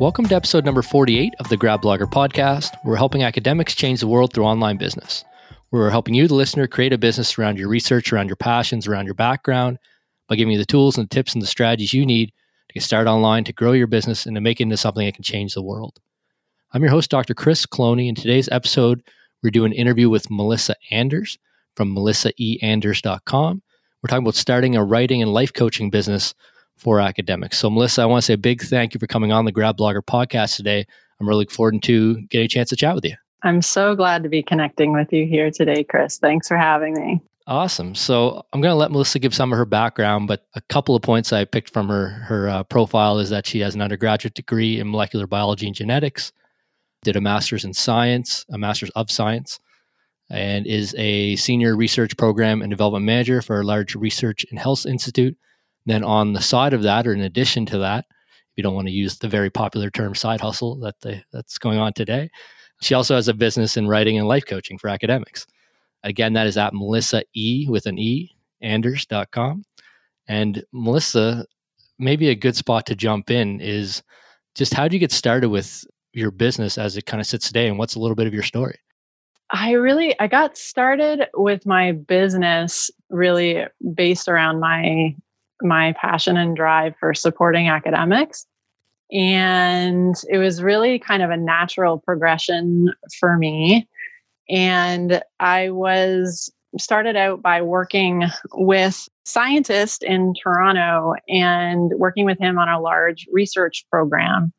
Welcome to episode number 48 of the Grad Blogger podcast. We're helping academics change the world through online business. We're helping you, the listener, create a business around your research, around your passions, around your background by giving you the tools and the tips and the strategies you need to get started online, to grow your business, and to make it into something that can change the world. I'm your host, Dr. Chris Cloney. In today's episode, we're doing an interview with Melissa Anders from melissaeanders.com. We're talking about starting a writing and life coaching business for academics. So, Melissa, I want to say a big thank you for coming on the Grad Blogger podcast today. I'm really looking forward to getting a chance to chat with you. I'm so glad to be connecting with you here today, Chris. Thanks for having me. Awesome. So I'm going to let Melissa give some of her background, but a couple of points I picked from her her uh, profile is that she has an undergraduate degree in molecular biology and genetics, did a master's in science, a master's of science, and is a senior research program and development manager for a large research and health institute then on the side of that, or in addition to that, if you don't want to use the very popular term side hustle that the, that's going on today, she also has a business in writing and life coaching for academics. Again, that is at Melissa E with an E, Anders.com. And Melissa, maybe a good spot to jump in is just how do you get started with your business as it kind of sits today and what's a little bit of your story? I really I got started with my business really based around my my passion and drive for supporting academics. And it was really kind of a natural progression for me. And I was started out by working with scientist in Toronto and working with him on a large research program.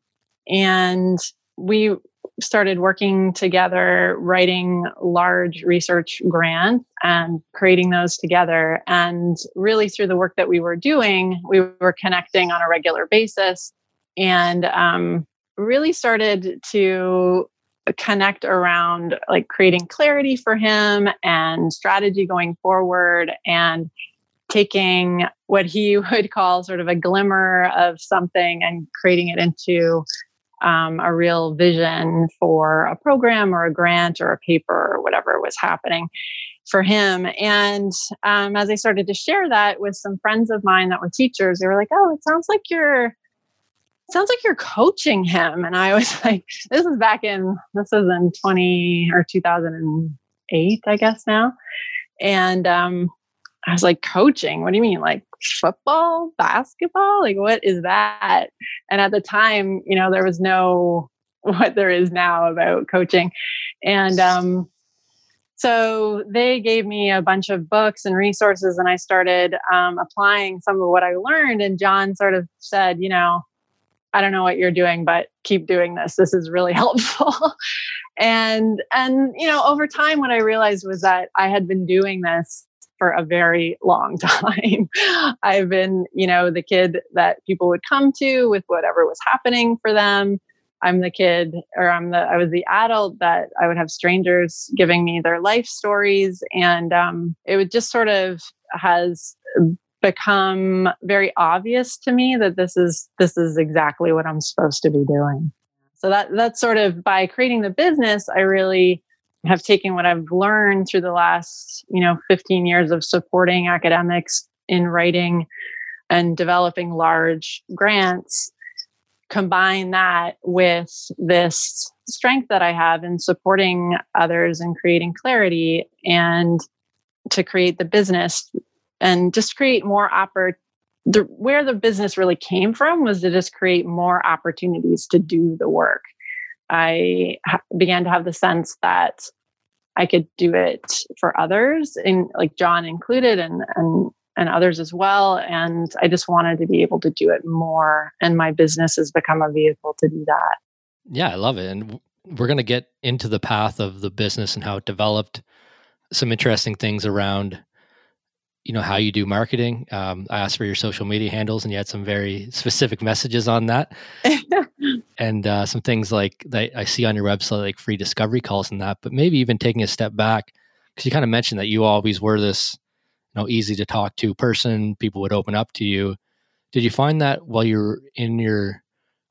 And we started working together, writing large research grants and creating those together. And really, through the work that we were doing, we were connecting on a regular basis and um, really started to connect around like creating clarity for him and strategy going forward and taking what he would call sort of a glimmer of something and creating it into um, a real vision for a program or a grant or a paper or whatever was happening for him. And um, as I started to share that with some friends of mine that were teachers, they were like, "Oh, it sounds like you're." Sounds like you're coaching him. And I was like, this is back in, this is in 20 or 2008, I guess now. And um, I was like, coaching? What do you mean? Like football, basketball? Like, what is that? And at the time, you know, there was no what there is now about coaching. And um, so they gave me a bunch of books and resources, and I started um, applying some of what I learned. And John sort of said, you know, I don't know what you're doing, but keep doing this. This is really helpful. and and you know, over time, what I realized was that I had been doing this for a very long time. I've been, you know, the kid that people would come to with whatever was happening for them. I'm the kid, or I'm the, I was the adult that I would have strangers giving me their life stories. And um, it would just sort of has become very obvious to me that this is this is exactly what I'm supposed to be doing. So that that's sort of by creating the business, I really have taken what I've learned through the last, you know, 15 years of supporting academics in writing and developing large grants, combine that with this strength that I have in supporting others and creating clarity and to create the business and just create more oppor- the, where the business really came from was to just create more opportunities to do the work I ha- began to have the sense that I could do it for others, and like John included, and and and others as well. And I just wanted to be able to do it more, and my business has become a vehicle to do that. Yeah, I love it, and we're going to get into the path of the business and how it developed. Some interesting things around you know how you do marketing. Um, i asked for your social media handles and you had some very specific messages on that. And uh, some things like that i see on your website like free discovery calls and that but maybe even taking a step back because you kind of mentioned that you always were this you know easy to talk to person people would open up to you. Did you find that while you're in your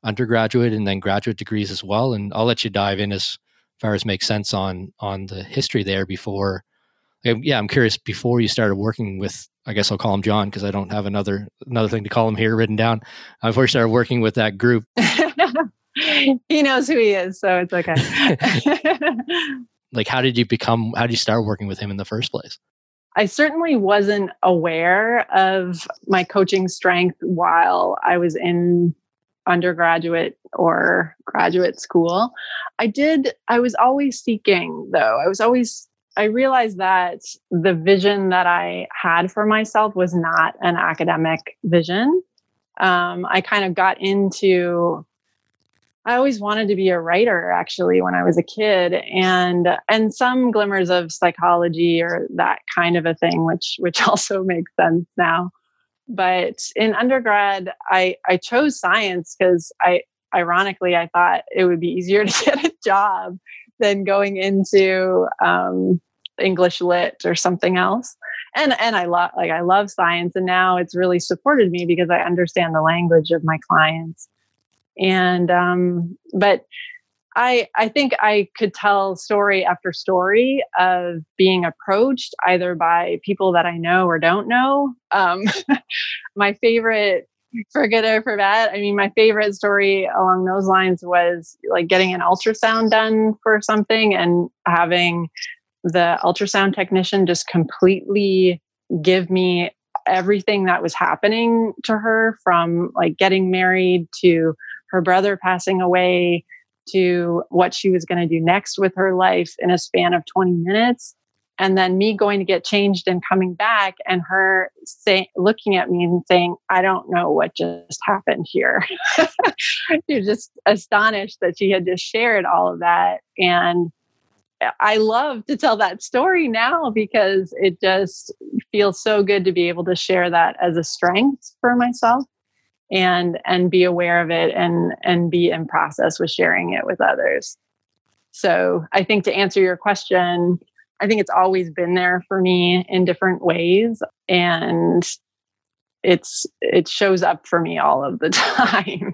undergraduate and then graduate degrees as well? And i'll let you dive in as far as makes sense on on the history there before yeah, I'm curious. Before you started working with, I guess I'll call him John because I don't have another another thing to call him here written down. Uh, before you started working with that group, he knows who he is, so it's okay. like, how did you become? How did you start working with him in the first place? I certainly wasn't aware of my coaching strength while I was in undergraduate or graduate school. I did, I was always seeking, though. I was always, I realized that the vision that I had for myself was not an academic vision. Um, I kind of got into I always wanted to be a writer actually when I was a kid and and some glimmers of psychology or that kind of a thing which which also makes sense now. But in undergrad I I chose science cuz I ironically I thought it would be easier to get a job than going into um, English lit or something else. And and I love like I love science and now it's really supported me because I understand the language of my clients and um, but I I think I could tell story after story of being approached either by people that I know or don't know. Um, my favorite for good or for bad. I mean, my favorite story along those lines was like getting an ultrasound done for something and having the ultrasound technician just completely give me everything that was happening to her from like getting married to her brother passing away to what she was going to do next with her life in a span of 20 minutes. And then me going to get changed and coming back and her say, looking at me and saying i don't know what just happened here. You're just astonished that she had just shared all of that. And i love to tell that story now because it just feels so good to be able to share that as a strength for myself and and be aware of it and and be in process with sharing it with others. So i think to answer your question i think it's always been there for me in different ways and it's it shows up for me all of the time.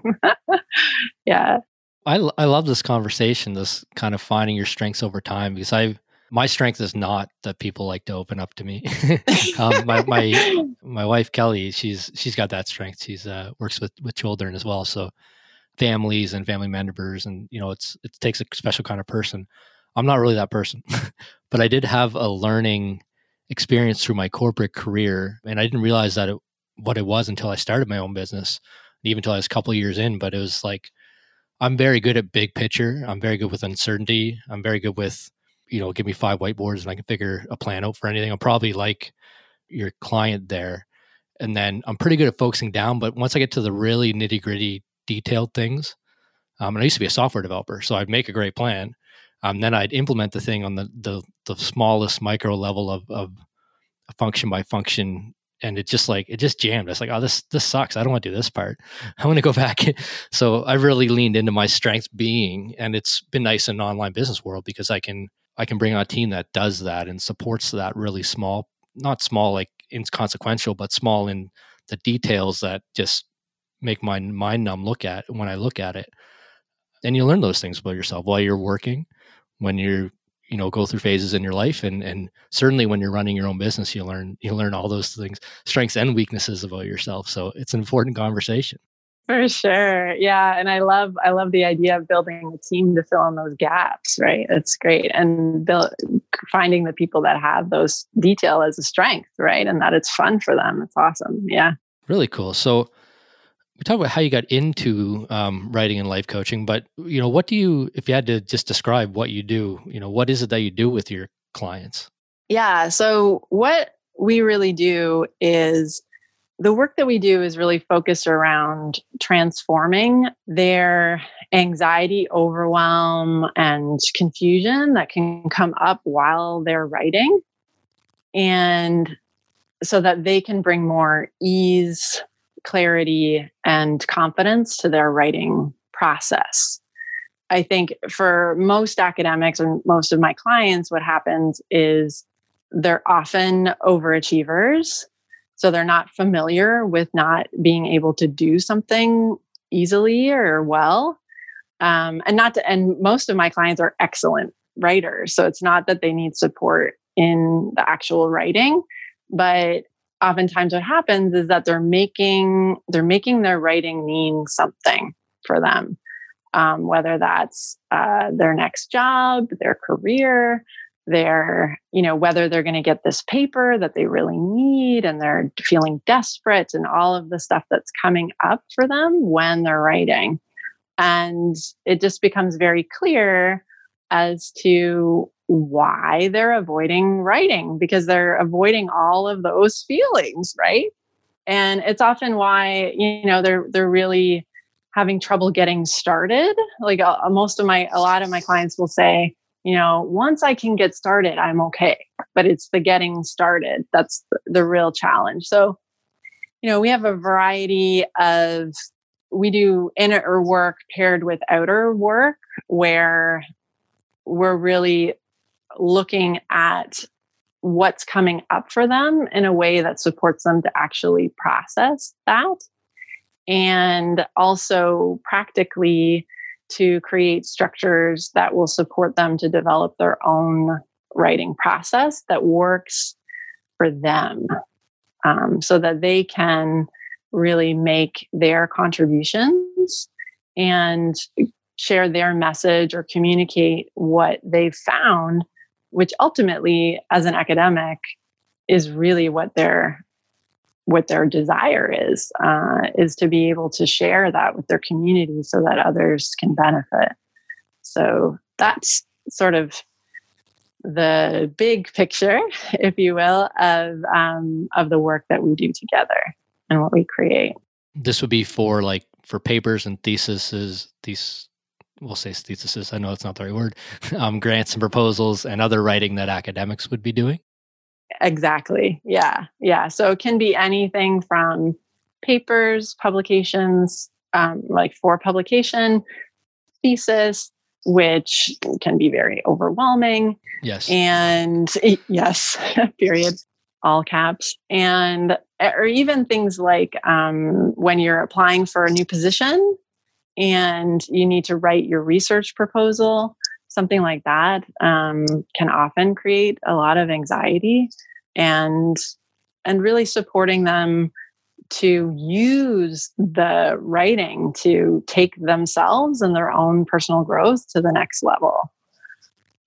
Yeah I, I love this conversation this kind of finding your strengths over time because i've my strength is not that people like to open up to me. um, my my my wife Kelly, she's she's got that strength. She's uh, works with with children as well, so families and family members, and you know, it's it takes a special kind of person. I'm not really that person, but I did have a learning experience through my corporate career, and I didn't realize that it, what it was until I started my own business, even until I was a couple years in. But it was like I'm very good at big picture. I'm very good with uncertainty. I'm very good with you know, give me five whiteboards and I can figure a plan out for anything. I'm probably like your client there. And then I'm pretty good at focusing down. But once I get to the really nitty gritty, detailed things, um, and I used to be a software developer, so I'd make a great plan. Um, then I'd implement the thing on the the, the smallest micro level of, of function by function and it just like it just jammed. It's like, oh, this this sucks. I don't want to do this part. I want to go back. so I really leaned into my strength being, and it's been nice in online business world because I can I can bring on a team that does that and supports that really small, not small like inconsequential, but small in the details that just make my mind numb look at when I look at it. And you learn those things about yourself while you're working, when you're you know go through phases in your life and and certainly when you're running your own business you learn you learn all those things strengths and weaknesses about yourself so it's an important conversation for sure. Yeah. And I love I love the idea of building a team to fill in those gaps, right? that's great. And build, finding the people that have those detail as a strength, right? And that it's fun for them. It's awesome. Yeah. Really cool. So we talk about how you got into um, writing and life coaching, but you know, what do you, if you had to just describe what you do, you know, what is it that you do with your clients? Yeah. So what we really do is the work that we do is really focused around transforming their anxiety, overwhelm, and confusion that can come up while they're writing. And so that they can bring more ease, clarity, and confidence to their writing process. I think for most academics and most of my clients, what happens is they're often overachievers so they're not familiar with not being able to do something easily or well. Um, and not to, and most of my clients are excellent writers. So it's not that they need support in the actual writing, but oftentimes what happens is that they're making they're making their writing mean something for them um, whether that's uh, their next job, their career, their, you know, whether they're going to get this paper that they really need and they're feeling desperate and all of the stuff that's coming up for them when they're writing. And it just becomes very clear as to why they're avoiding writing because they're avoiding all of those feelings, right? And it's often why, you know, they're they're really having trouble getting started. Like uh, most of my a lot of my clients will say, you know, once I can get started, I'm okay. But it's the getting started that's the real challenge. So, you know, we have a variety of we do inner work paired with outer work where we're really looking at what's coming up for them in a way that supports them to actually process that. And also practically to create structures that will support them to develop their own writing process that works for them um, so that they can really make their contributions and share their message or communicate what they've found, which ultimately, as an academic, is really what their what their desire is uh, is to be able to share that with their community so that others can benefit. So that's sort of the big picture, if you will, of um, of the work that we do together and what we create. This would be for like for papers and theses, these we'll say theses. I know it's not the right word. Um, grants and proposals and other writing that academics would be doing. Exactly. Yeah. Yeah. So it can be anything from papers, publications, um, like for publication, thesis, which can be very overwhelming. Yes. And yes, period, all caps. And or even things like um, when you're applying for a new position and you need to write your research proposal something like that um, can often create a lot of anxiety and and really supporting them to use the writing to take themselves and their own personal growth to the next level.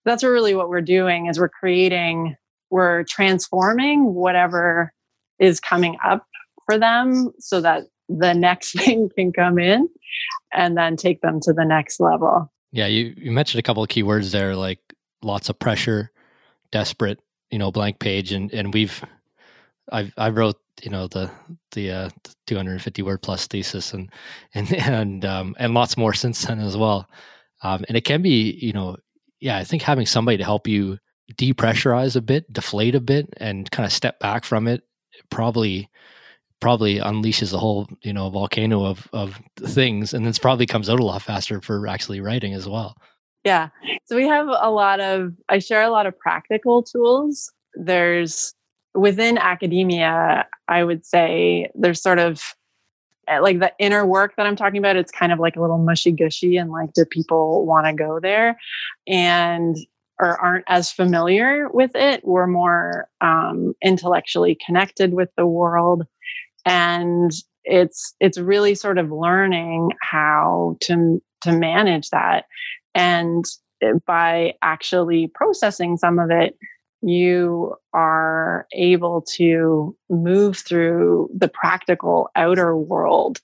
That's really what we're doing is we're creating we're transforming whatever is coming up for them so that the next thing can come in and then take them to the next level. Yeah, you, you mentioned a couple of keywords there, like lots of pressure, desperate, you know, blank page, and and we've, I've I wrote you know the the, uh, the 250 word plus thesis and and and um, and lots more since then as well, um, and it can be you know yeah I think having somebody to help you depressurize a bit, deflate a bit, and kind of step back from it probably probably unleashes a whole you know volcano of of things and this probably comes out a lot faster for actually writing as well. Yeah. So we have a lot of i share a lot of practical tools. There's within academia i would say there's sort of eh, like the inner work that i'm talking about it's kind of like a little mushy gushy and like do people want to go there? And or aren't as familiar with it. We're more um, intellectually connected with the world and it's it's really sort of learning how to to manage that. And by actually processing some of it you are able to move through the practical outer world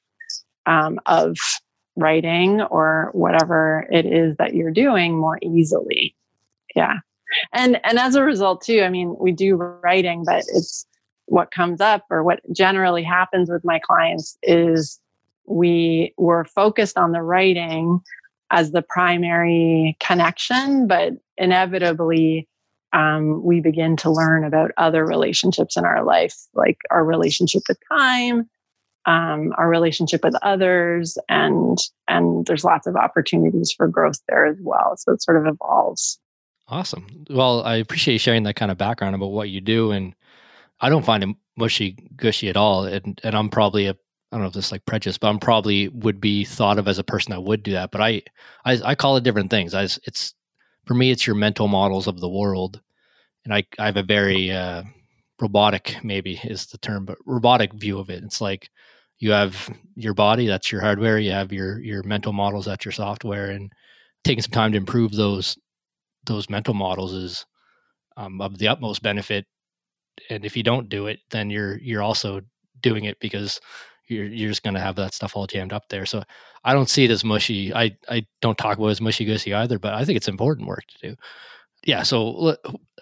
um, of writing or whatever it is that you're doing more easily. Yeah. And and as a result too i mean we do writing but it's what comes up or what generally happens with my clients is we were focused on the writing as the primary connection, but inevitably um, we begin to learn about other relationships in our life, like our relationship with time, um, our relationship with others, and and there's lots of opportunities for growth there as well. So it sort of evolves. Awesome. Well, I appreciate sharing that kind of background about what you do and I don't find him mushy gushy at all, and and I'm probably a I don't know if this is like prejudice, but I'm probably would be thought of as a person that would do that. But I I, I call it different things. I it's for me it's your mental models of the world, and I I have a very uh, robotic maybe is the term, but robotic view of it. It's like you have your body, that's your hardware. You have your your mental models, that's your software, and taking some time to improve those those mental models is um, of the utmost benefit. And if you don't do it, then you're you're also doing it because you're you're just going to have that stuff all jammed up there. So I don't see it as mushy. I I don't talk about as mushy gushy either, but I think it's important work to do. Yeah. So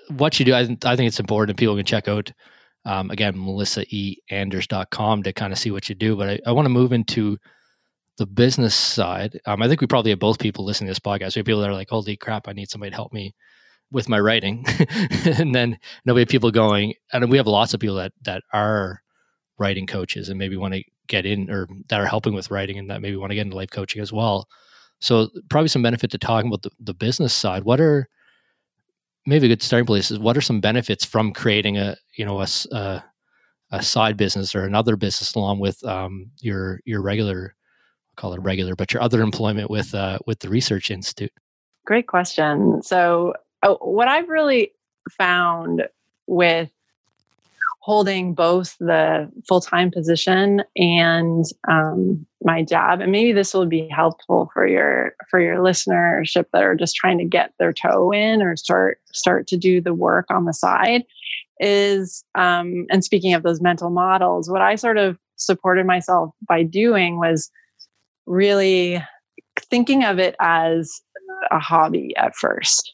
what you do, I, I think it's important. and People can check out um, again melissaeanders.com to kind of see what you do. But I, I want to move into the business side. Um, I think we probably have both people listening to this podcast. We have people that are like, "Holy crap, I need somebody to help me." With my writing and then nobody people going and we have lots of people that that are writing coaches and maybe want to get in or that are helping with writing and that maybe want to get into life coaching as well. So probably some benefit to talking about the, the business side. What are maybe a good starting place is what are some benefits from creating a you know a, a, a side business or another business along with um, your your regular I'll call it regular but your other employment with uh, with the research institute. Great question. So what I've really found with holding both the full-time position and um, my job and maybe this will be helpful for your for your listenership that are just trying to get their toe in or start start to do the work on the side is um, and speaking of those mental models what i sort of supported myself by doing was really thinking of it as a hobby at first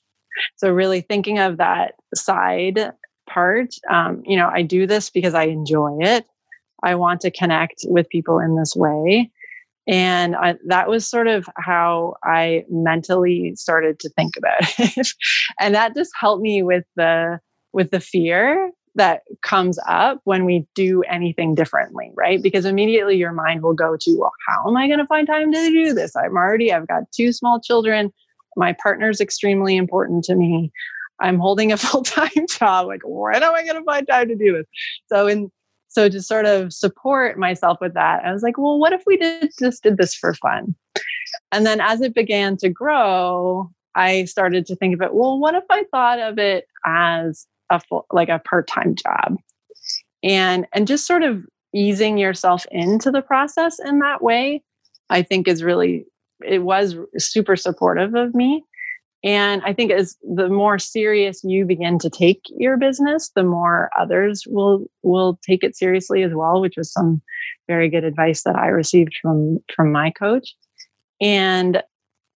so really thinking of that side part. Um, you know, I do this because I enjoy it. I want to connect with people in this way. And I, that was sort of how I mentally started to think about it. and that just helped me with the with the fear that comes up when we do anything differently, right? Because immediately your mind will go to, well, how am I going to find time to do this? I'm already, I've got two small children. My partner's extremely important to me. I'm holding a full time job. Like, when am I going to find time to do this? So, in so to sort of support myself with that, I was like, well, what if we did just did this for fun? And then as it began to grow, I started to think of it. Well, what if I thought of it as a full, like a part time job, and and just sort of easing yourself into the process in that way, I think is really it was super supportive of me and I think as the more serious you begin to take your business, the more others will will take it seriously as well, which was some very good advice that I received from from my coach. And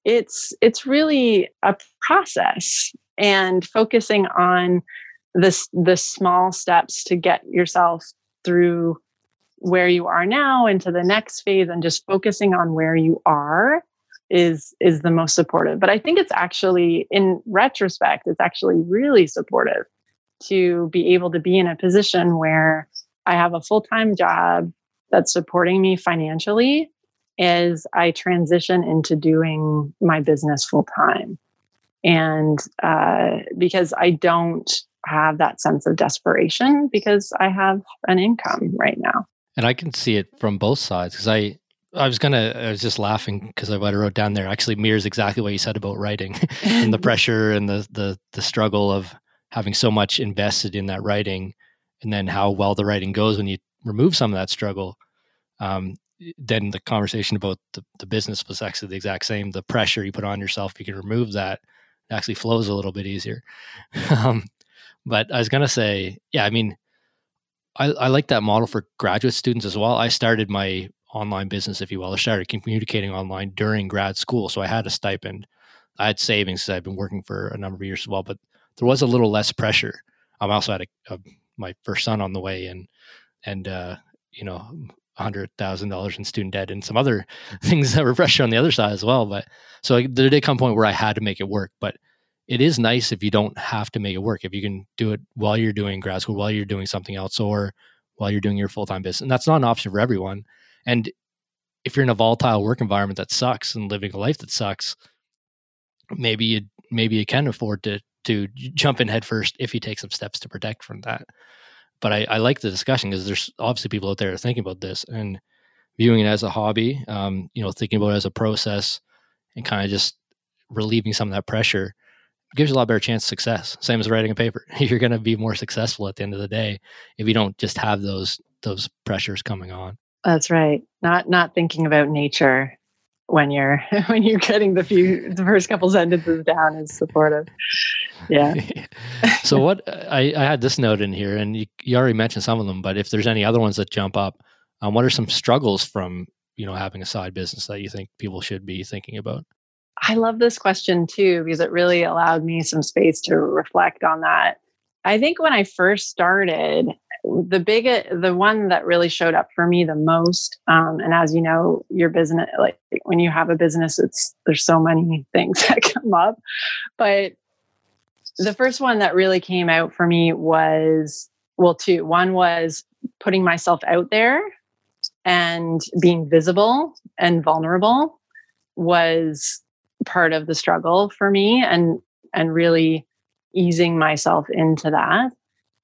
it's it's really a process and focusing on this the small steps to get yourself through where you are now into the next phase and just focusing on where you are is is the most supportive. But i think it's actually in retrospect it's actually really supportive to be able to be in a position where i have a full-time job that's supporting me financially as i transition into doing my business full-time. And uh, because i don't have that sense of desperation because i have an income right now. And i can see it from both sides because i I was gonna. I was just laughing because what I wrote down there actually mirrors exactly what you said about writing and the pressure and the the the struggle of having so much invested in that writing, and then how well the writing goes when you remove some of that struggle. Um, then the conversation about the, the business was actually the exact same. The pressure you put on yourself, you can remove that. It actually flows a little bit easier. um, but I was gonna say, yeah, I mean, I, I like that model for graduate students as well. I started my online business, if you will. I started communicating online during grad school. So I had a stipend. I had savings because I've been working for a number of years as well, but there was a little less pressure. I also had a, a, my first son on the way and, and, uh, you know, hundred thousand dollars in student debt and some other things that were pressure on the other side as well. But so there did come a point where I had to make it work. But it is nice if you don't have to make it work. If you can do it while you're doing grad school, while you're doing something else, or while you're doing your full time business. And that's not an option for everyone. And if you're in a volatile work environment that sucks and living a life that sucks, maybe you maybe you can afford to to jump in headfirst if you take some steps to protect from that. But I, I like the discussion because there's obviously people out there thinking about this and viewing it as a hobby, um, you know, thinking about it as a process and kind of just relieving some of that pressure gives you a lot better chance of success. Same as writing a paper. You're going to be more successful at the end of the day if you don't just have those those pressures coming on. That's right. Not not thinking about nature when you're when you're getting the few the first couple sentences down is supportive. Yeah. so what I, I had this note in here, and you, you already mentioned some of them, but if there's any other ones that jump up, um, what are some struggles from you know having a side business that you think people should be thinking about? I love this question too because it really allowed me some space to reflect on that. I think when I first started, the big the one that really showed up for me the most um, and as you know your business like when you have a business it's there's so many things that come up. But the first one that really came out for me was well two one was putting myself out there and being visible and vulnerable was part of the struggle for me and and really easing myself into that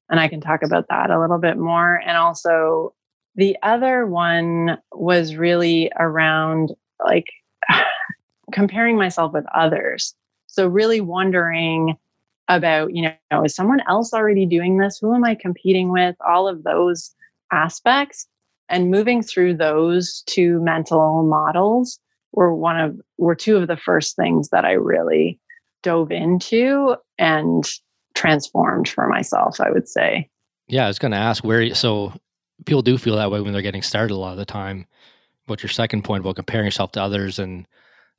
and I can talk about that a little bit more. And also, the other one was really around like comparing myself with others. So, really wondering about, you know, is someone else already doing this? Who am I competing with? All of those aspects and moving through those two mental models were one of were two of the first things that I really dove into and transformed for myself, I would say. Yeah, I was going to ask where, so people do feel that way when they're getting started a lot of the time. What's your second point about comparing yourself to others and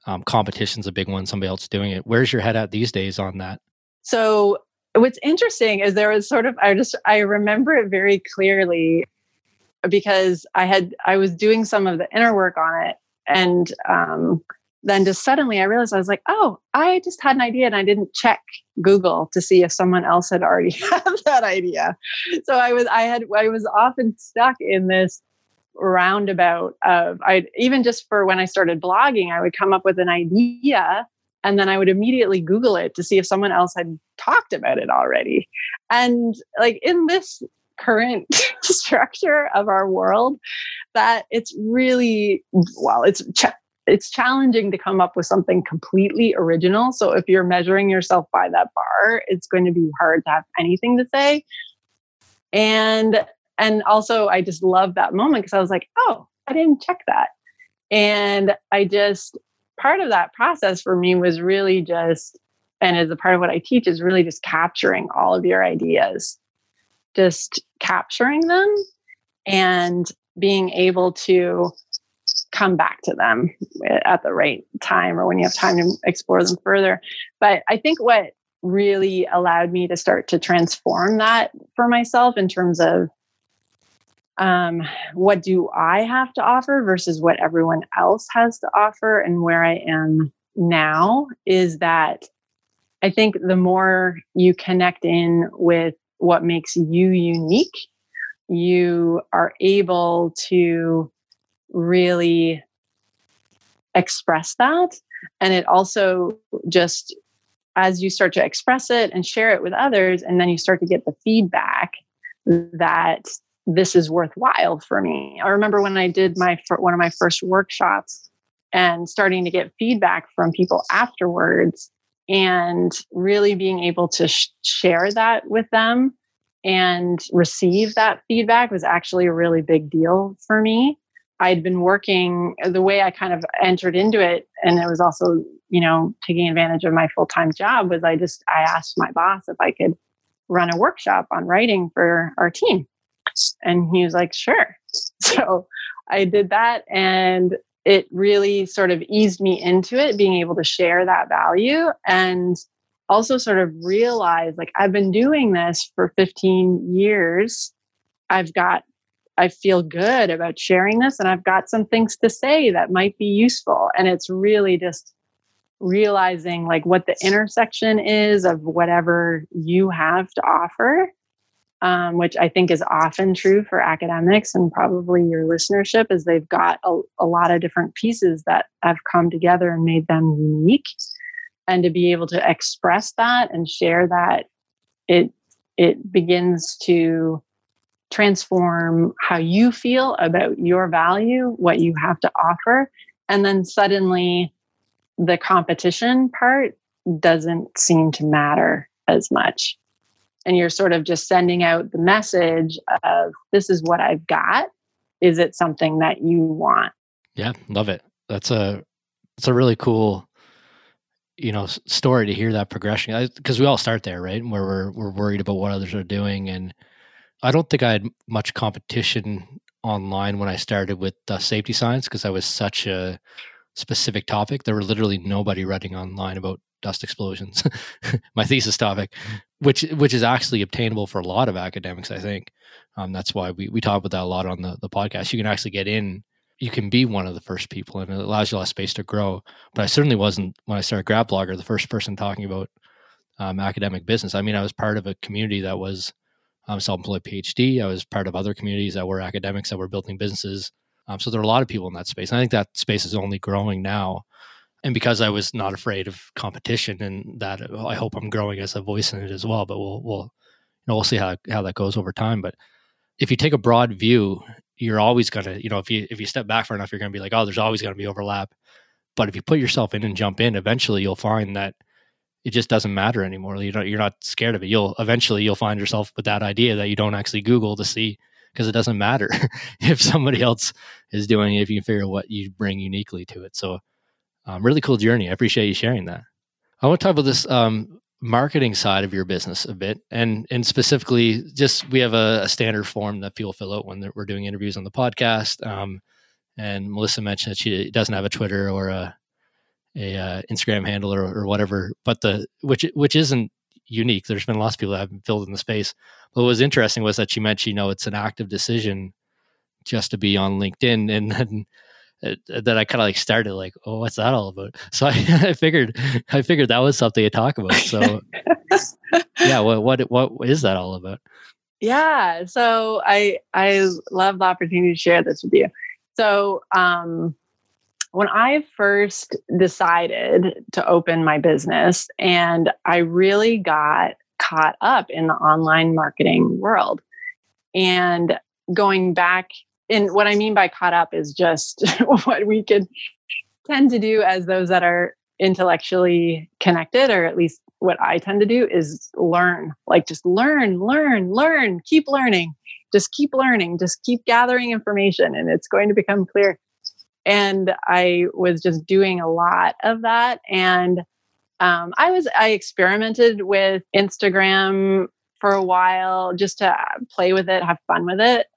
um, competition's a big one, somebody else doing it. Where's your head at these days on that? So, what's interesting is there was sort of, I just, I remember it very clearly because I had, I was doing some of the inner work on it. And um, then just suddenly I realized I was like, oh, I just had an idea and I didn't check Google to see if someone else had already had that idea. So I was I had I was often stuck in this roundabout of I even just for when I started blogging, I would come up with an idea and then I would immediately Google it to see if someone else had talked about it already. And like in this current structure of our world, that it's really well, it's it's challenging to come up with something completely original. So if you're measuring yourself by that bar, it's going to be hard to have anything to say. And and also I just love that moment because I was like, oh, I didn't check that. And I just part of that process for me was really just and as a part of what I teach is really just capturing all of your ideas. Just capturing them and being able to come back to them at the right time or when you have time to explore them further. But I think what really allowed me to start to transform that for myself in terms of um, what do I have to offer versus what everyone else has to offer and where I am now is that I think the more you connect in with what makes you unique, you are able to really express that. And it also just, as you start to express it and share it with others, and then you start to get the feedback that this is worthwhile for me. I remember when I did my one of my first workshops and starting to get feedback from people afterwards and really being able to sh- share that with them and receive that feedback was actually a really big deal for me I'd been working uh, the way I kind of entered into it, and it was also, you know, taking advantage of my full time job. Was I just I asked my boss if I could run a workshop on writing for our team, and he was like, "Sure." So I did that, and it really sort of eased me into it, being able to share that value and also sort of realize like I've been doing this for 15 years. I've got I feel good about sharing this and I've got some things to say that might be useful. And it's really just realizing like what the intersection is of whatever you have to offer, um, which I think is often true for academics and probably your listenership, is they've got a, a lot of different pieces that have come together and made them unique. And to be able to express that and share that, it it begins to transform how you feel about your value, what you have to offer. And then suddenly the competition part doesn't seem to matter as much. And you're sort of just sending out the message of this is what I've got. is it something that you want? Yeah, love it. That's a it's a really cool you know story to hear that progression because we all start there right where we're we're worried about what others are doing and i don't think i had much competition online when i started with uh, safety science because i was such a specific topic. There were literally nobody writing online about dust explosions. My thesis topic which which is actually obtainable for a lot of academics i think. Um, that's why we, we talk about that a lot on the, the podcast. You can actually get in you can be one of the first people and it allows you a lot of space to grow. But I certainly wasn't when I started Grad Blogger the first person talking about um, academic business. I mean, I was part of a community that was um, self-employed PhD. I was part of other communities that were academics that were building businesses. Um, so there are a lot of people in that space. And I think that space is only growing now. And because I was not afraid of competition, and that I hope I'm growing as a voice in it as well. But we'll we'll you know we'll see how how that goes over time. But if you take a broad view you're always to, you know, if you if you step back far enough, you're going to be like, oh, there's always to be overlap. But if you put yourself in and jump in, eventually you'll find that it just doesn't matter anymore. You don't, you're not scared of it. You'll eventually you'll find yourself with that idea that you don't actually Google to see because it doesn't matter if somebody else is doing it. If you can figure out what you bring uniquely to it, so um, really cool journey. I appreciate you sharing that. I want to talk about this um, marketing side of your business a bit and and specifically just we have a, a standard form that people fill out when we're doing interviews on the podcast um, and melissa mentioned that she doesn't have a twitter or a, a uh, instagram handle or, or whatever but the which which isn't unique there's been lots of people that have filled in the space but what was interesting was that she mentioned you know it's an active decision just to be on linkedin and then uh, that I kind of like started like, oh, what's that all about? So I, I figured, I figured that was something to talk about. So yeah, what, what, what is that all about? Yeah. So I, I love the opportunity to share this with you. So, um, when I first decided to open my business and I really got caught up in the online marketing world and going back and what I mean by caught up is just what we could tend to do as those that are intellectually connected, or at least what I tend to do is learn, like just learn, learn, learn, keep learning, just keep learning, just keep gathering information, and it's going to become clear. And I was just doing a lot of that. And um, I was, I experimented with Instagram for a while just to play with it, have fun with it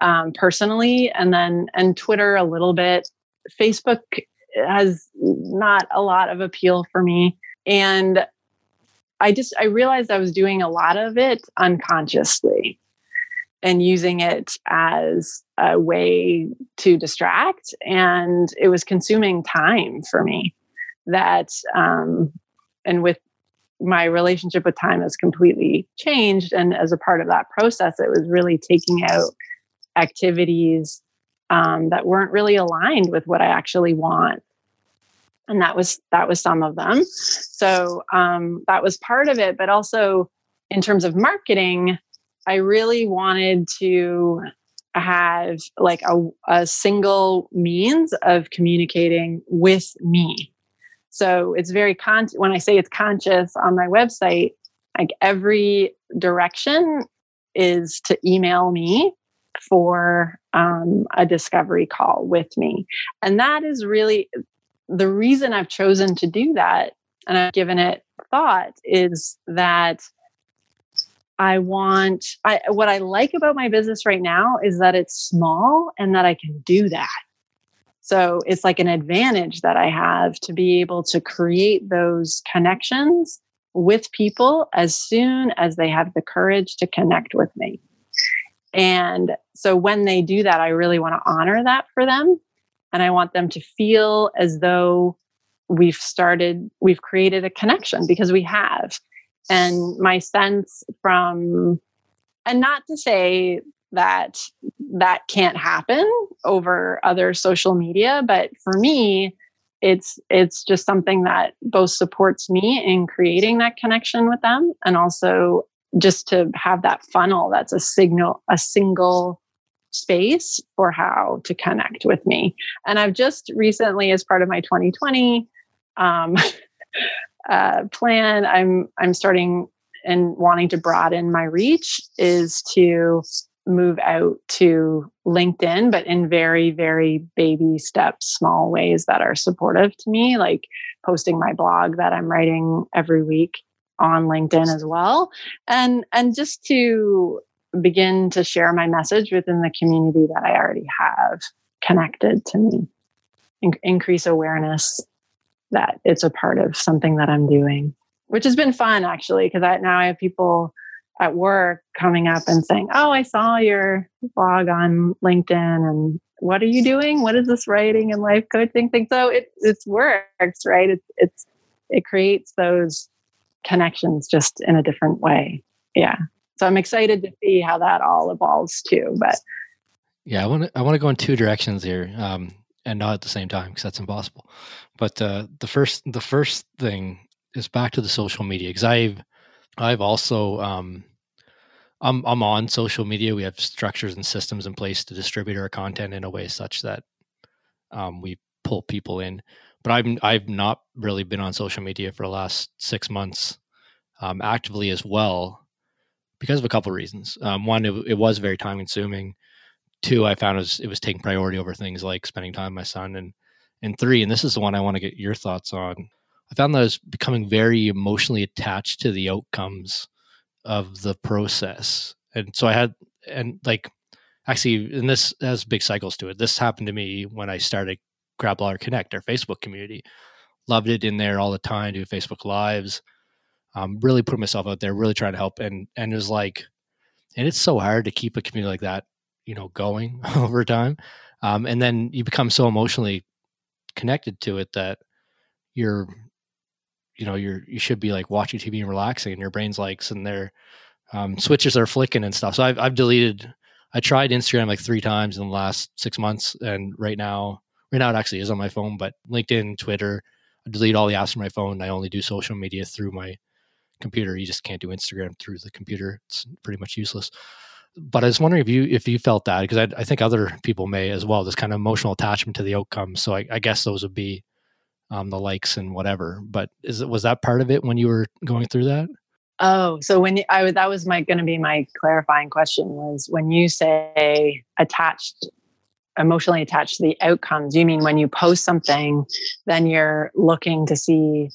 um, personally, and then and Twitter a little bit. Facebook has not a lot of appeal for me, and I just I realized I was doing a lot of it unconsciously and using it as a way to distract and it was consuming time for me that um, and with my relationship with time has completely changed and as a part of that process it was really taking out activities um, that weren't really aligned with what I actually want. And that was that was some of them. So um, that was part of it. But also in terms of marketing, I really wanted to have like a, a single means of communicating with me. So it's very con when I say it's conscious on my website, like every direction is to email me for um, a discovery call with me. And that is really the reason I've chosen to do that and I've given it thought is that I want I what I like about my business right now is that it's small and that I can do that. So it's like an advantage that I have to be able to create those connections with people as soon as they have the courage to connect with me. And so when they do that, I really want to honor that for them. And I want them to feel as though we've started, we've created a connection because we have. And my sense from, and not to say that that can't happen over other social media, but for me, it's it's just something that both supports me in creating that connection with them and also just to have that funnel that's a signal a single space for how to connect with me. And i've just recently as part of my 2020 um, uh, plan i'm i'm starting and wanting to broaden my reach is to move out to LinkedIn, but in very, very baby steps, small ways that are supportive to me, like posting my blog that I'm writing every week on LinkedIn as well. And and just to begin to share my message within the community that I already have connected to me. In- increase awareness that it's a part of something that I'm doing, which has been fun actually, because I, now I have people at work coming up and saying, "Oh, I saw your blog on LinkedIn, and what are you doing? What is this writing and life coaching thing?" So it it's works, right? It's it's it creates those connections just in a different way. Yeah. So I'm excited to see how that all evolves too. But yeah, I want to I want to go in two directions here, um, and not at the same time because that's impossible. But uh, the first the first thing is back to the social media because I've I've also um, I'm I'm on social media. We have structures and systems in place to distribute our content in a way such that um, we pull people in. But I've I've not really been on social media for the last six months um, actively as well because of a couple of reasons. Um, one, it, it, was very time consuming. Two, I found it was, it was taking priority over things like spending time with my son. And and three, and this is the one I want to get your thoughts on. I found that I was becoming very emotionally attached to the outcomes of the process. And so I had, and like, actually, and this has big cycles to it. This happened to me when I started Grad Blogger Connect, our Facebook community. Loved it in there all the time, do Facebook Lives. Um, really put myself out there, really trying to help. And and it was like, and it's so hard to keep a community like that, you know, going over time. Um, and then you become so emotionally connected to it that you're you know you're you should be like watching TV and relaxing, and your brain's like sitting there. Um, switches are flicking and stuff. So I've I've deleted. I tried Instagram like three times in the last six months, and right now, right now it actually is on my phone. But LinkedIn, Twitter, I delete all the apps from my phone. I only do social media through my computer. You just can't do Instagram through the computer. It's pretty much useless. But I was wondering if you if you felt that because I, I think other people may as well. This kind of emotional attachment to the outcome. So I, I guess those would be um, the likes and whatever. But is it was that part of it when you were going through that? Oh, so when you, I that was my going to be my clarifying question was when you say attached emotionally attached to the outcomes you mean when you post something then you're looking to see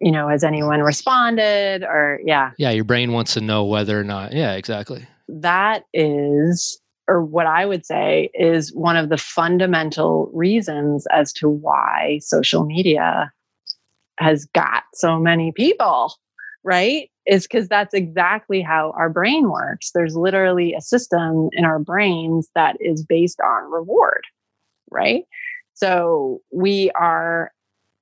you know has anyone responded or yeah yeah your brain wants to know whether or not yeah exactly that is or what I would say is one of the fundamental reasons as to why social media has got so many people, right? Is because that's exactly how our brain works. There's literally a system in our brains that is based on reward, right? So we are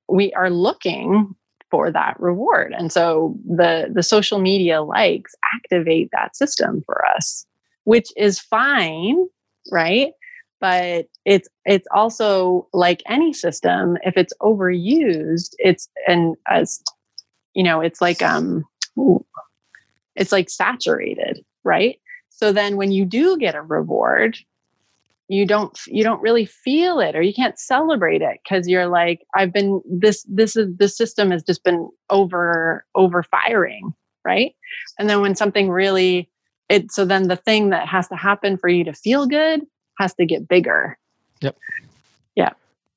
we are looking for that reward. And so the the social media likes activate that system for us which is fine, right? But it's it's also like any system, if it's overused, it's and as you know, it's like um it's like saturated, right? So then when you do get a reward, you don't you don't really feel it or you can't celebrate it because you're like i've been this this is the system has just been over over firing right? And then when something really it so then the thing that has to happen for you to feel good has to get bigger. Yep. Yeah.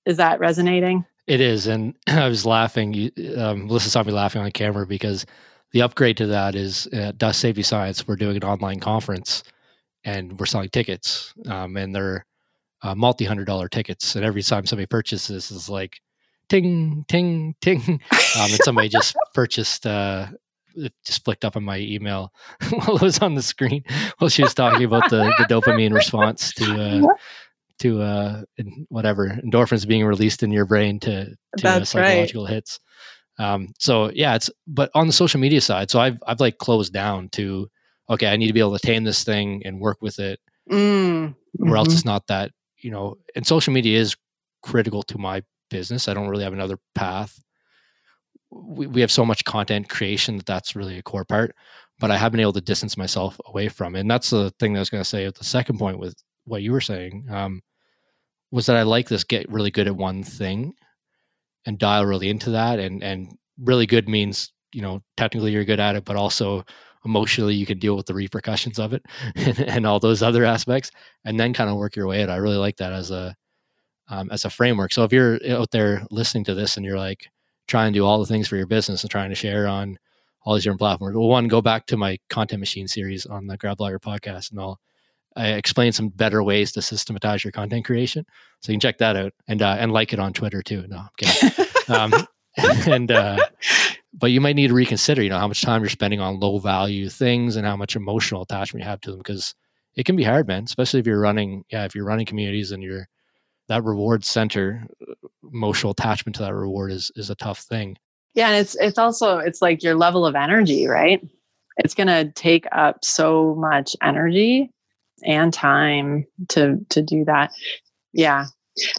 Is that resonating? It is and i was laughing you um, melissa saw me laughing on camera because the upgrade to that is at dust safety science we're doing an online conference and we're selling tickets um, and they're uh, multi-hundred dollar tickets and every time somebody purchases is like ting ting ting um, and somebody just purchased uh, it just flicked up on my email while it was on the screen while she was talking about the, the dopamine response to uh, to uh, whatever endorphins being released in your brain to to uh, psychological right. hits. Um, so yeah, it's but on the social media side, so I've I've like closed down to okay, I need to be able to tame this thing and work with it, mm, mm-hmm. or else it's not that you know. And social media is critical to my business. I don't really have another path we, we have so much content creation that that's really a core part but i have been able to distance myself away from it and that's the thing that i was going to say at the second point with what you were saying um, was that i like this get really good at one thing and dial really into that and and really good means you know technically you're good at it but also emotionally you can deal with the repercussions of it and, and all those other aspects and then kind of work your way out i really like that as a um, as a framework. So if you're out there listening to this and you're like trying to do all the things for your business and trying to share on all these different platforms well one go back to my content machine series on the Grad Blogger podcast and i'll I explain some better ways to systematize your content creation. So you can check that out and uh, and like it on twitter too. No i'm kidding. Um, and uh, but you might need to reconsider, you know, how much time you're spending on low value things and how much emotional attachment you have to them because it can be hard, man. Especially if you're running, yeah, if you're running communities and you're that reward center, uh, emotional attachment to that reward is is a tough thing. Yeah, and it's it's also it's like your level of energy, right? It's going to take up so much energy and time to to do that. Yeah.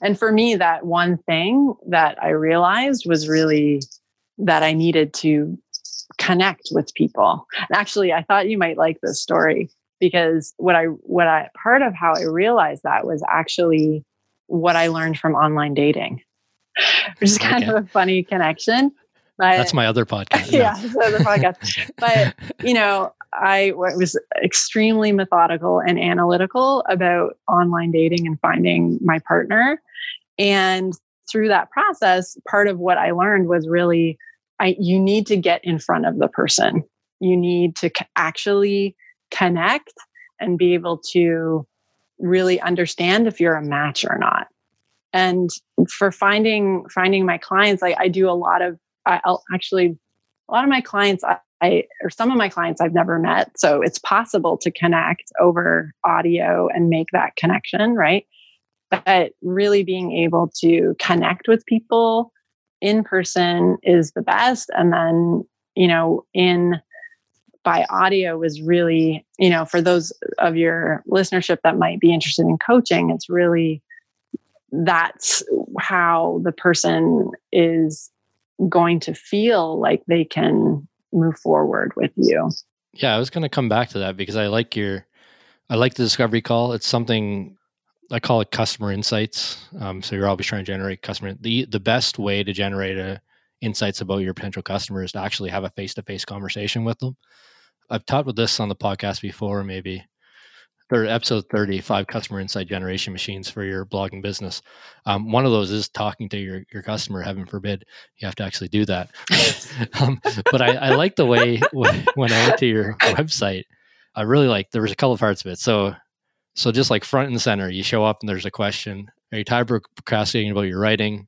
And for me that one thing that I realized was really that I needed to connect with people. And actually, I thought you might like this story because what I what I part of how I realized that was actually what I learned from online dating, which is kind okay. of a funny connection. But, That's my other podcast. yeah, so the podcast. but you know, I was extremely methodical and analytical about online dating and finding my partner. And through that process, part of what I learned was really I, you need to get in front of the person. You need to actually connect and be able to really understand if you're a match or not. And for finding finding my clients, I, I do a lot of. I'll actually a lot of my clients I, I, or some of my clients I've never met. So it's possible to connect over audio and make that connection, right? But really being able to connect with people in person is the best. And then you know in by audio is really you know for those of your listenership that might be interested in coaching it's really that's how the person is going to feel like they can move forward with you. Yeah i was going to come back to that because i like your i like the discovery call. It's something I call it customer insights. Um, so you're always trying to generate customer. The the best way to generate a, insights about your potential customer is to actually have a face to face conversation with them. I've talked with this on the podcast before, maybe. Third, episode 35 customer insight generation machines for your blogging business. Um, one of those is talking to your, your customer. Heaven forbid you have to actually do that. um, but I, I like the way when I went to your website, I really like there was a couple of parts of it. So so just like front and center, you show up and there's a question. Are you tired of procrastinating about your writing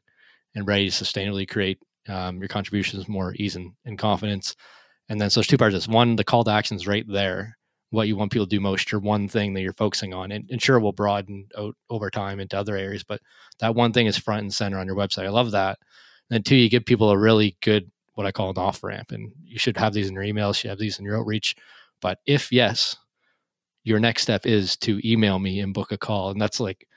and ready to sustainably create um, your contributions more ease and, and confidence? And then so there's two parts of this. One, the call to action is right there. What you want people to do most, your one thing that you're focusing on. And, and sure, we'll broaden out over time into other areas, but that one thing is front and center on your website. I love that. And then two, you give people a really good what I call an off ramp. And you should have these in your emails, you have these in your outreach. But if yes, your next step is to email me and book a call. And that's like,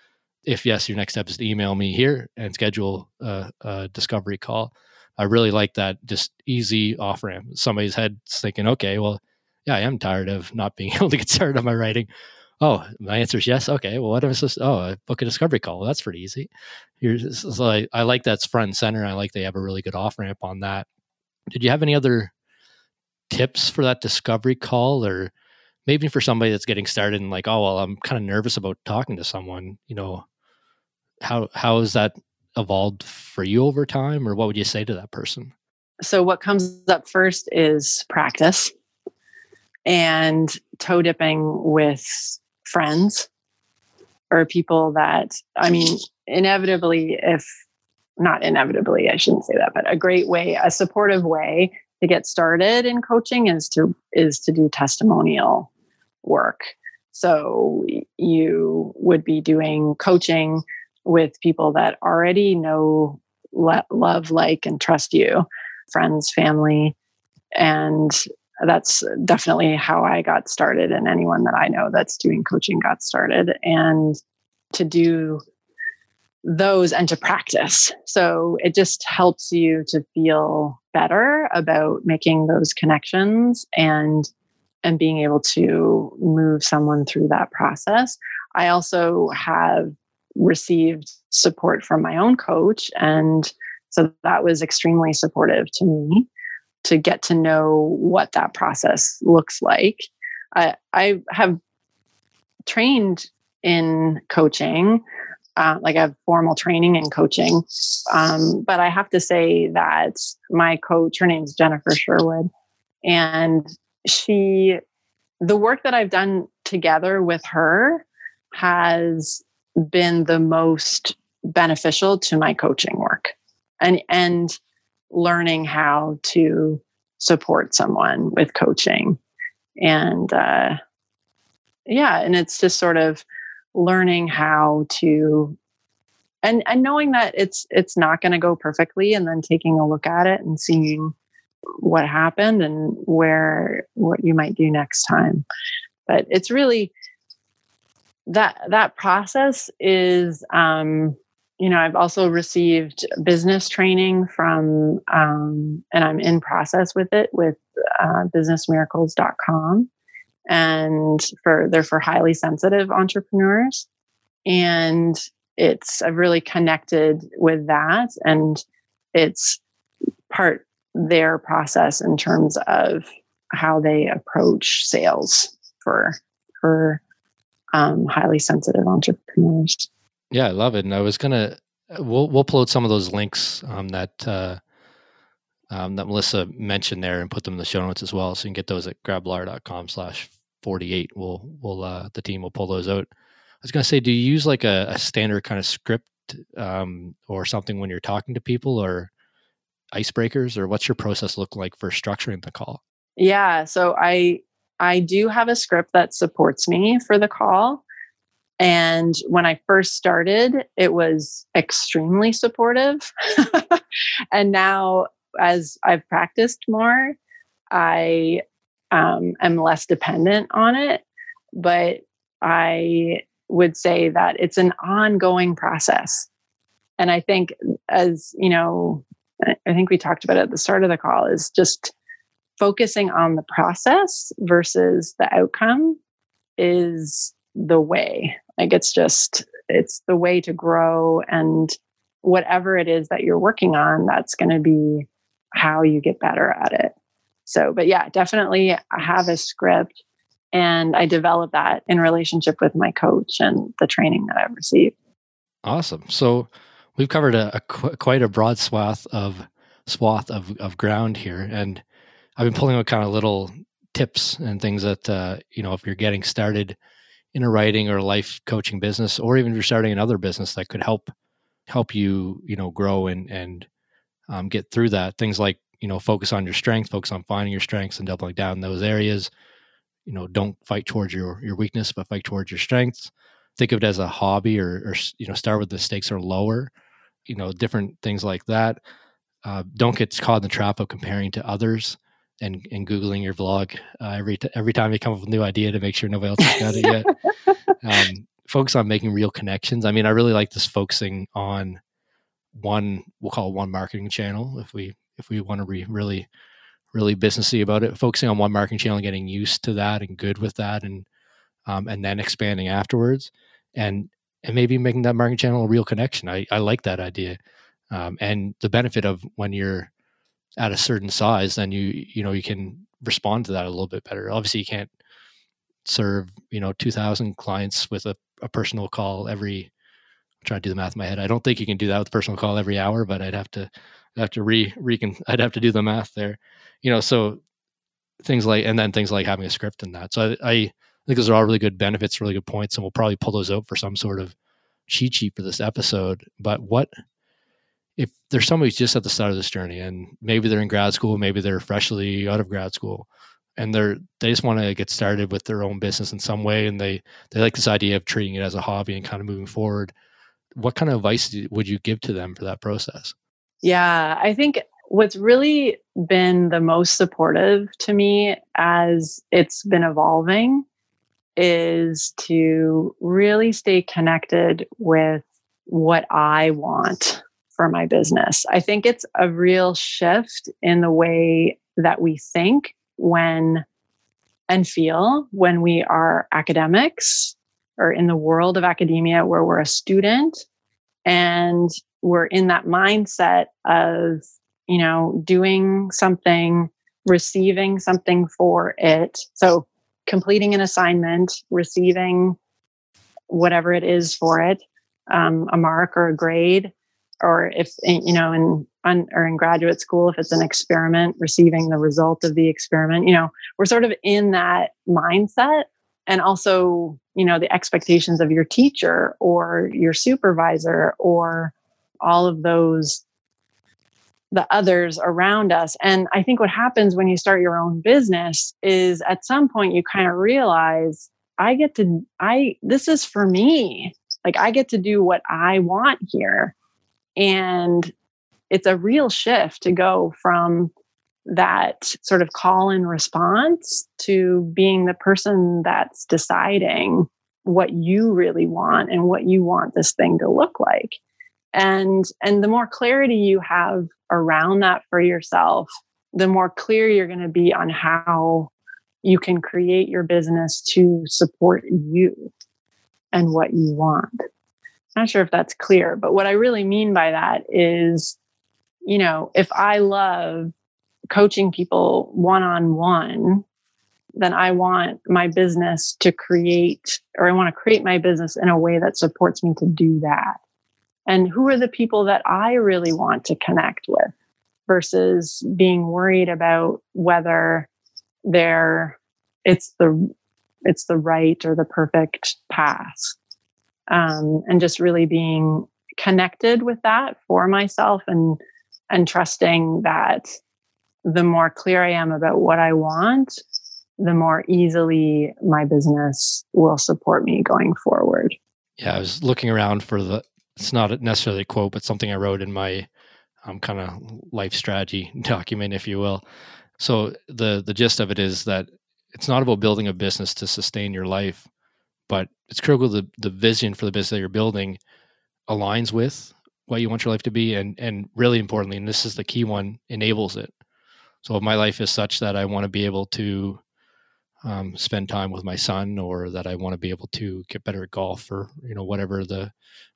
if yes, your next step is to email me here and schedule a, a discovery call. I really like that just easy off ramp. Somebody's head thinking, okay, well, yeah, I am tired of not being able to get started on my writing. Oh, my answer is yes. Okay, well, what if it's just oh, I book a discovery call? Well, that's pretty easy. Here's so I, I like that's front and center. I like they have a really good off ramp on that. Did you have any other tips for that discovery call or maybe for somebody that's getting started and like, oh well, I'm kind of nervous about talking to someone. You know, how how has that evolved for you over time, or what would you say to that person? So what comes up first is practice and toe dipping with friends or people that I mean, inevitably, if not inevitably, I shouldn't say that, but a great way, a supportive way to get started in coaching is to is to do testimonial work. So you would be doing coaching with people that already know, love, like, and trust you, friends, family. And that's definitely how I got started. And anyone that I know that's doing coaching got started. And to do those and to practice. So it just helps you to feel better about making those connections and and being able to move someone through that process. I also have received support from my own coach. And so that was extremely supportive to me. to get to know what that process looks like. I, I have trained in coaching, uh, like I have formal training in coaching. Um, but I have to say that my coach, her name's Jennifer Sherwood, and she, the work that I've done together with her has been the most beneficial to my coaching work and and learning how to support someone with coaching. And uh, yeah and it's just sort of learning how to and and knowing that it's it's not going to go perfectly and then taking a look at it and seeing what happened and where what you might do next time. But it's really that that process is um you know i've also received business training from um and i'm in process with it with uh, businessmiracles.com and for they're for highly sensitive entrepreneurs. And it's i've really connected with that and it's part their process in terms of how they approach sales for for um, highly sensitive entrepreneurs. Yeah, I love it. And I was gonna we'll we'll upload some of those links um, that uh, um, that Melissa mentioned there and put them in the show notes as well. So you can get those at gradblogger.com slash 48. We'll, we'll, uh, the team will pull those out. I was to say, do you use like a, a standard kind of script um, or something when you're talking to people or icebreakers or what's your process look like for structuring the call? Yeah. So I, I do have a script that supports me for the call. And when I first started, it was extremely supportive. and now, as I've practiced more, I um, am less dependent on it. But I would say that it's an ongoing process. And I think, as you know, I think we talked about it at the start of the call, is just focusing on the process versus the outcome is the way. Like it's just, it's the way to grow. And whatever it is that you're working on, that's going to be how you get better at it. So, but yeah, definitely I have a script and I develop that in relationship with my coach and the training that I've received. Awesome. So we've covered a, a qu- quite a broad swath of swath of, of ground here. And I've been pulling out kind of little tips and things that, uh, you know, if you're getting started in a writing or life coaching business, or even if you're starting another business that could help, help you, you know, grow and, and um, get through that. Things like you know focus on your strength focus on finding your strengths and doubling down in those areas you know don't fight towards your your weakness but fight towards your strengths think of it as a hobby or, or you know start with the stakes are lower you know different things like that uh, don't get caught in the trap of comparing to others and and googling your vlog uh, every t- every time you come up with a new idea to make sure nobody else has got it yet. Um, focus on making real connections. I mean i really like this focusing on one we'll call it one marketing channel if we if we want to be really really businessy about it focusing on one marketing channel getting used to that and good with that and um, and then expanding afterwards. And and maybe making that marketing channel a real connection i, I like that idea um, and the benefit of when you're at a certain size then you you know you can respond to that a little bit better obviously you can't serve you know 2000 clients with a, a personal call every I'm trying to do the math in my head i don't think you can do that with a personal call every hour but i'd have to I'd have to re recon I'd have to do the math there. You know, so things like and then things like having a script in that. So I, I think those are all really good benefits, really good points, and we'll probably pull those out for some sort of cheat sheet for this episode. But what if there's somebody who's just at the start of this journey and maybe they're in grad school, maybe they're freshly out of grad school and they're they just want to get started with their own business in some way and they they like this idea of treating it as a hobby and kind of moving forward. What kind of advice would you give to them for that process? Yeah, I think what's really been the most supportive to me as it's been evolving is to really stay connected with what I want for my business. I think it's a real shift in the way that we think when and feel when we are academics or in the world of academia where we're a student and we're in that mindset of you know doing something receiving something for it. So completing an assignment, receiving whatever it is for it, um, a mark or a grade, or if you know in or in graduate school if it's an experiment receiving the result of the experiment you know we're sort of in that mindset. And also you know the expectations of your teacher or your supervisor or all of those the others around us. And i think what happens when you start your own business is at some point you kind of realize i get to i this is for me. Like i get to do what i want here. And it's a real shift to go from that sort of call and response to being the person that's deciding what you really want and what you want this thing to look like and and the more clarity you have around that for yourself the more clear you're going to be on how you can create your business to support you and what you want not sure if that's clear but what i really mean by that is you know if i love coaching people one on one, then I want my business to create, or I want to create my business in a way that supports me to do that. And who are the people that I really want to connect with versus being worried about whether they're it's the it's the right or the perfect path um, and just really being connected with that for myself and and trusting that the more clear I am about what I want, the more easily my business will support me going forward. Yeah, I was looking around for the, it's not necessarily a quote, but something I wrote in my um, kind of life strategy document, if you will. So the the gist of it is that it's not about building a business to sustain your life, but it's critical that the vision for the business that you're building aligns with what you want your life to be, and and really importantly, and this is the key one, enables it. So if my life is such that I want to be able to um, spend time with my son, or that I want to be able to get better at golf, or you know whatever the,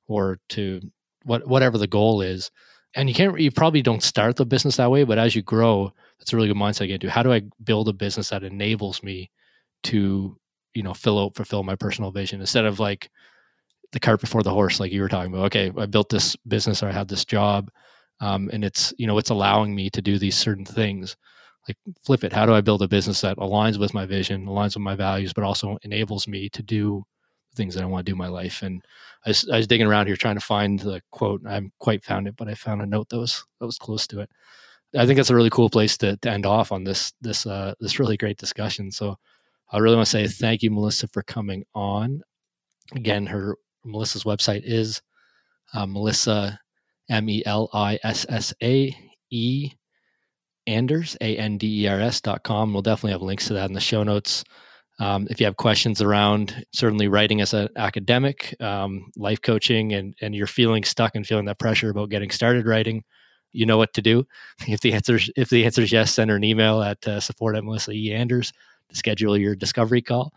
or to what whatever the goal is, and you can't you probably don't start the business that way, but as you grow, that's a really good mindset to get to. How do I build a business that enables me to you know fill out fulfill my personal vision instead of like the cart before the horse, like you were talking about. Okay, I built this business or I had this job um, and it's you know it's allowing me to do these certain things like flip it. How do i build a business that aligns with my vision aligns with my values but also enables me to do the things that i want to do in my life? And I was, I was digging around here trying to find the quote. I haven't quite found it but i found a note that was that was close to it. I think that's a really cool place to, to end off on this this uh this really great discussion. So i really want to say thank you melissa for coming on. Again her melissa's website is uh, melissa M E L I S S A E Anders, A N D E R S dot com. We'll definitely have links to that in the show notes. Um, if you have questions around certainly writing as an academic, um, life coaching, and, and you're feeling stuck and feeling that pressure about getting started writing, you know what to do. If the answer if the answer is yes, send her an email at uh, support at Melissa E. Anders to schedule your discovery call.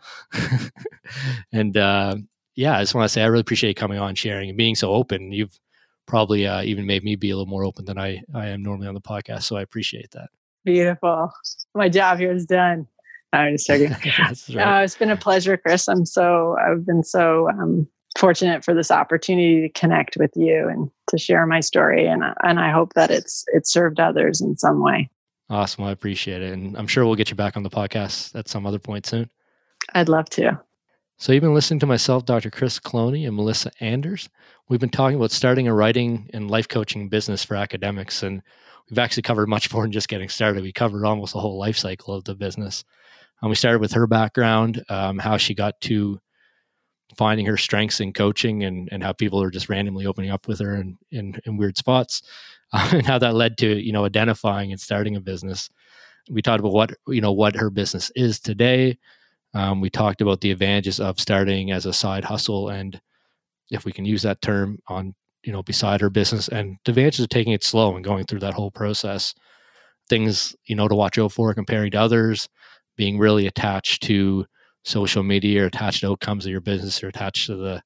and uh, yeah, I just want to say I really appreciate coming on, sharing, and being so open. You've probably uh, even made me be a little more open than I, I am normally on the podcast. So I appreciate that. Beautiful. My job here is done. I'm just joking. right. uh, it's been a pleasure, Chris. I'm so, I've been so um, fortunate for this opportunity to connect with you and to share my story. And, and I hope that it's, it's served others in some way. Awesome. I appreciate it. And I'm sure we'll get you back on the podcast at some other point soon. I'd love to. So you've been listening to myself, Dr. Chris Cloney, and Melissa Anders. We've been talking about starting a writing and life coaching business for academics, and we've actually covered much more than just getting started. We covered almost the whole life cycle of the business. Um, we started with her background, um, how she got to finding her strengths in coaching, and and how people are just randomly opening up with her in in, in weird spots, uh, and how that led to you know identifying and starting a business. We talked about what you know what her business is today um, we talked about the advantages of starting as a side hustle, and if we can use that term on you know beside her business, and the advantages of taking it slow and going through that whole process. Things you know to watch out for comparing to others, being really attached to social media or attached to outcomes of your business or attached to the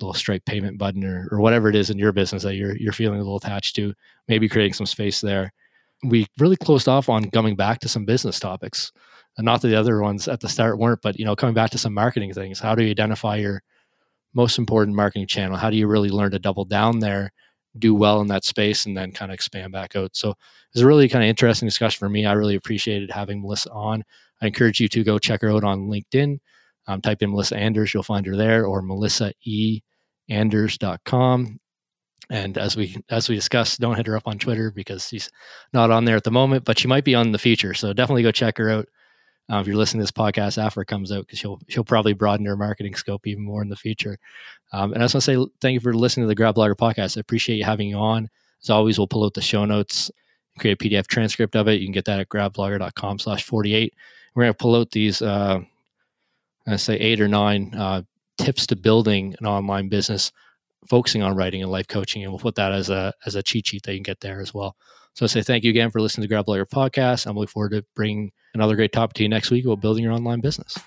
little Stripe payment button or, or whatever it is in your business that you're you're feeling a little attached to. Maybe creating some space there. we really closed off on coming back to some business topics. And not that the other ones at the start weren't, but you know, coming back to some marketing things. How do you identify your most important marketing channel? How do you really learn to double down there, do well in that space, and then kind of expand back out? So it was a really kind of interesting discussion for me. I really appreciated having Melissa on. I encourage you to go check her out on LinkedIn. Um, type in Melissa Anders, you'll find her there, or melissaeanders.com. And as we as we discussed, don't hit her up on Twitter because she's not on there at the moment, but she might be on the future. So definitely go check her out uh, if you're listening to this podcast after it comes out, because she'll she'll probably broaden her marketing scope even more in the future. Um, and I just want to say thank you for listening to the Grad Blogger podcast. I appreciate you having you on. As always, we'll pull out the show notes, create a PDF transcript of it. You can get that at gradblogger.com slash 48. We're going to pull out these, uh, I say eight or nine uh, tips to building an online business, focusing on writing and life coaching. And we'll put that as a, as a cheat sheet that you can get there as well. So I say thank you again for listening to Grad Blogger podcast. I'm looking forward to bringing another great topic to you next week about building your online business.